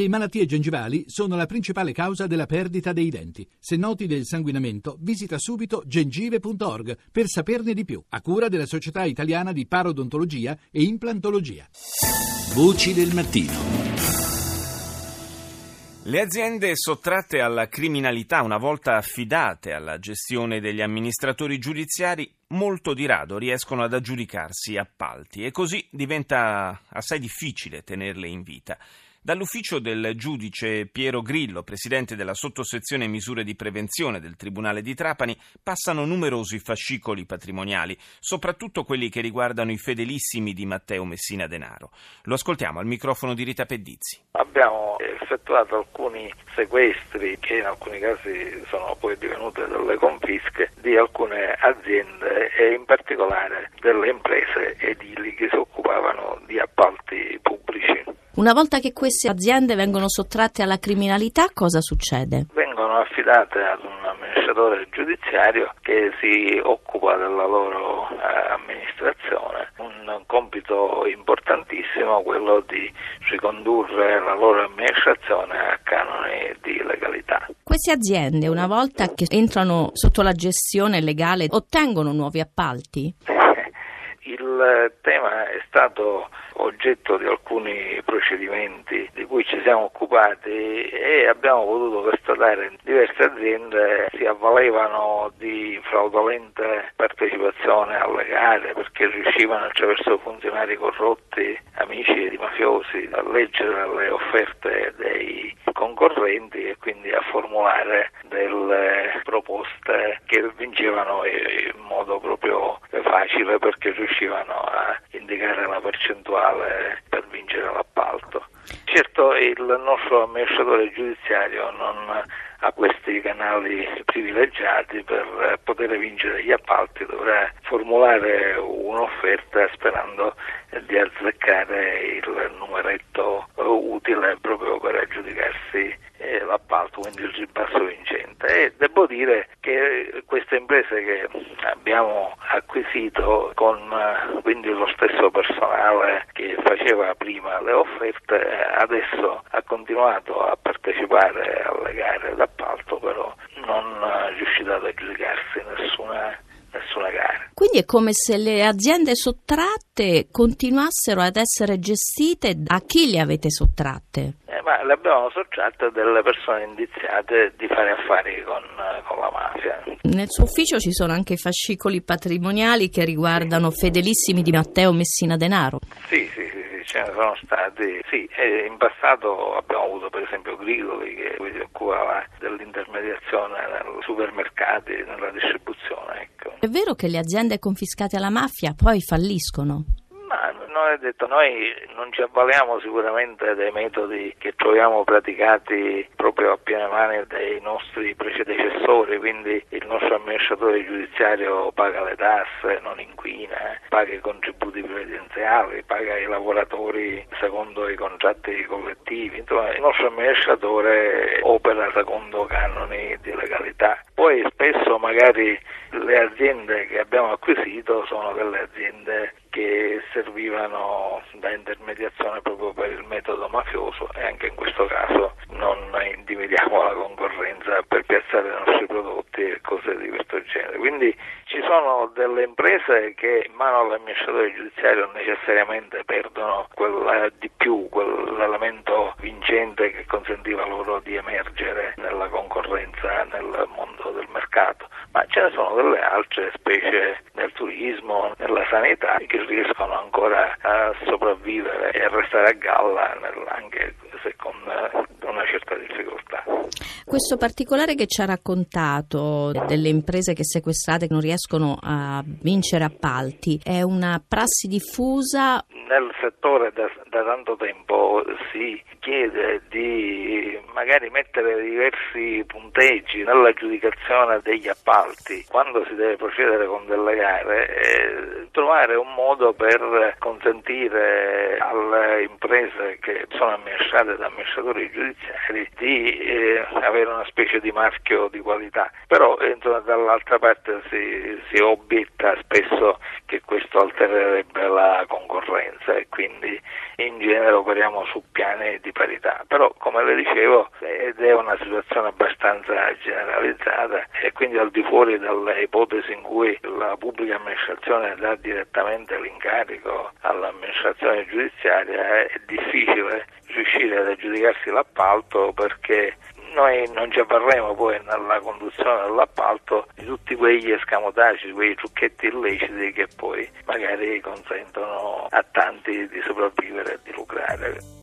Le malattie gengivali sono la principale causa della perdita dei denti. Se noti del sanguinamento, visita subito gengive.org per saperne di più, a cura della Società Italiana di Parodontologia e Implantologia. Voci del mattino. Le aziende sottratte alla criminalità, una volta affidate alla gestione degli amministratori giudiziari, molto di rado riescono ad aggiudicarsi appalti e così diventa assai difficile tenerle in vita. Dall'ufficio del giudice Piero Grillo, presidente della sottosezione misure di prevenzione del Tribunale di Trapani, passano numerosi fascicoli patrimoniali, soprattutto quelli che riguardano i fedelissimi di Matteo Messina Denaro. Lo ascoltiamo al microfono di Rita Pedizzi. Abbiamo effettuato alcuni sequestri che in alcuni casi sono poi divenute delle confische di alcune aziende e in particolare delle imprese edili che si occupavano di appalti. Una volta che queste aziende vengono sottratte alla criminalità, cosa succede? Vengono affidate ad un amministratore giudiziario che si occupa della loro eh, amministrazione. Un compito importantissimo quello di ricondurre la loro amministrazione a canoni di legalità. Queste aziende, una volta che entrano sotto la gestione legale, ottengono nuovi appalti? Tema è stato oggetto di alcuni procedimenti di cui ci siamo occupati e abbiamo potuto constatare diverse aziende si avvalevano di fraudolente partecipazione alle gare perché riuscivano attraverso funzionari corrotti, amici di mafiosi, a leggere le offerte dei concorrenti e quindi a formulare delle proposte che vincevano in modo proprio facile perché riuscivano a indicare la percentuale per vincere l'appalto. Certo il nostro amministratore giudiziario non ha questi canali privilegiati per poter vincere gli appalti, dovrà formulare un'offerta sperando di azzeccare il numeretto utile proprio per aggiudicarsi eh, l'appalto, quindi il ribasso vincente. E devo dire che queste imprese che abbiamo acquisito con quindi lo stesso personale che faceva prima le offerte, adesso ha continuato a partecipare alle gare d'appalto, però non è riuscito ad aggiudicarsi nessuna nessuna gara. Quindi è come se le aziende sottratte continuassero ad essere gestite a chi le avete sottratte? Ma le abbiamo sottratte delle persone indiziate di fare affari con, con, la mafia. Nel suo ufficio ci sono anche fascicoli patrimoniali che riguardano fedelissimi di Matteo Messina Denaro. Sì, sì, sì ce ne sono stati, sì, in passato abbiamo avuto per esempio Grigoli che si occupava dell'intermediazione nei supermercati, nella distribuzione. Ecco. È vero che le aziende confiscate alla mafia poi falliscono? È detto, noi non ci avvaliamo sicuramente dei metodi che troviamo praticati proprio a piene mani dai nostri predecessori, quindi il nostro amministratore giudiziario paga le tasse, non inquina, paga i contributi previdenziali, paga i lavoratori secondo i contratti collettivi, insomma il nostro amministratore opera secondo canoni di legalità. Poi spesso magari le aziende che abbiamo acquisito sono delle aziende che servivano da intermediazione proprio per il metodo mafioso e anche in questo caso non intimidiamo la concorrenza per piazzare i nostri prodotti e cose di questo genere. Quindi ci sono delle imprese che in mano all'amministratore giudiziario necessariamente perdono quel di più, quell'elemento vincente che consentiva loro di emergere nella concorrenza nel mondo del mercato, ma ce ne sono delle altre specie nel turismo, nella sanità che riescono ancora a sopravvivere e a restare a galla anche se con una certa difficoltà. Questo particolare che ci ha raccontato delle imprese che sequestrate non riescono a vincere appalti è una prassi diffusa? Nel settore da, da tanto tempo si chiede di magari mettere diversi punteggi nell'aggiudicazione degli appalti. Quando si deve procedere con delle gare e trovare un modo per consentire imprese che sono amministrate da amministratori giudiziari di eh, avere una specie di marchio di qualità. Però insomma, dall'altra parte si, si obietta spesso che questo altererebbe la concorrenza e quindi in genere operiamo su piani di parità. Però come le dicevo ed è una situazione abbastanza generalizzata e quindi al di fuori dalle ipotesi in cui la pubblica amministrazione dà direttamente l'incarico all'amministrazione giudiziaria è difficile riuscire ad aggiudicarsi l'appalto perché noi non ci avvarremo poi nella conduzione dell'appalto di tutti quegli escamotaggi, quei trucchetti illeciti che poi magari consentono a tanti di sopravvivere e di lucrare.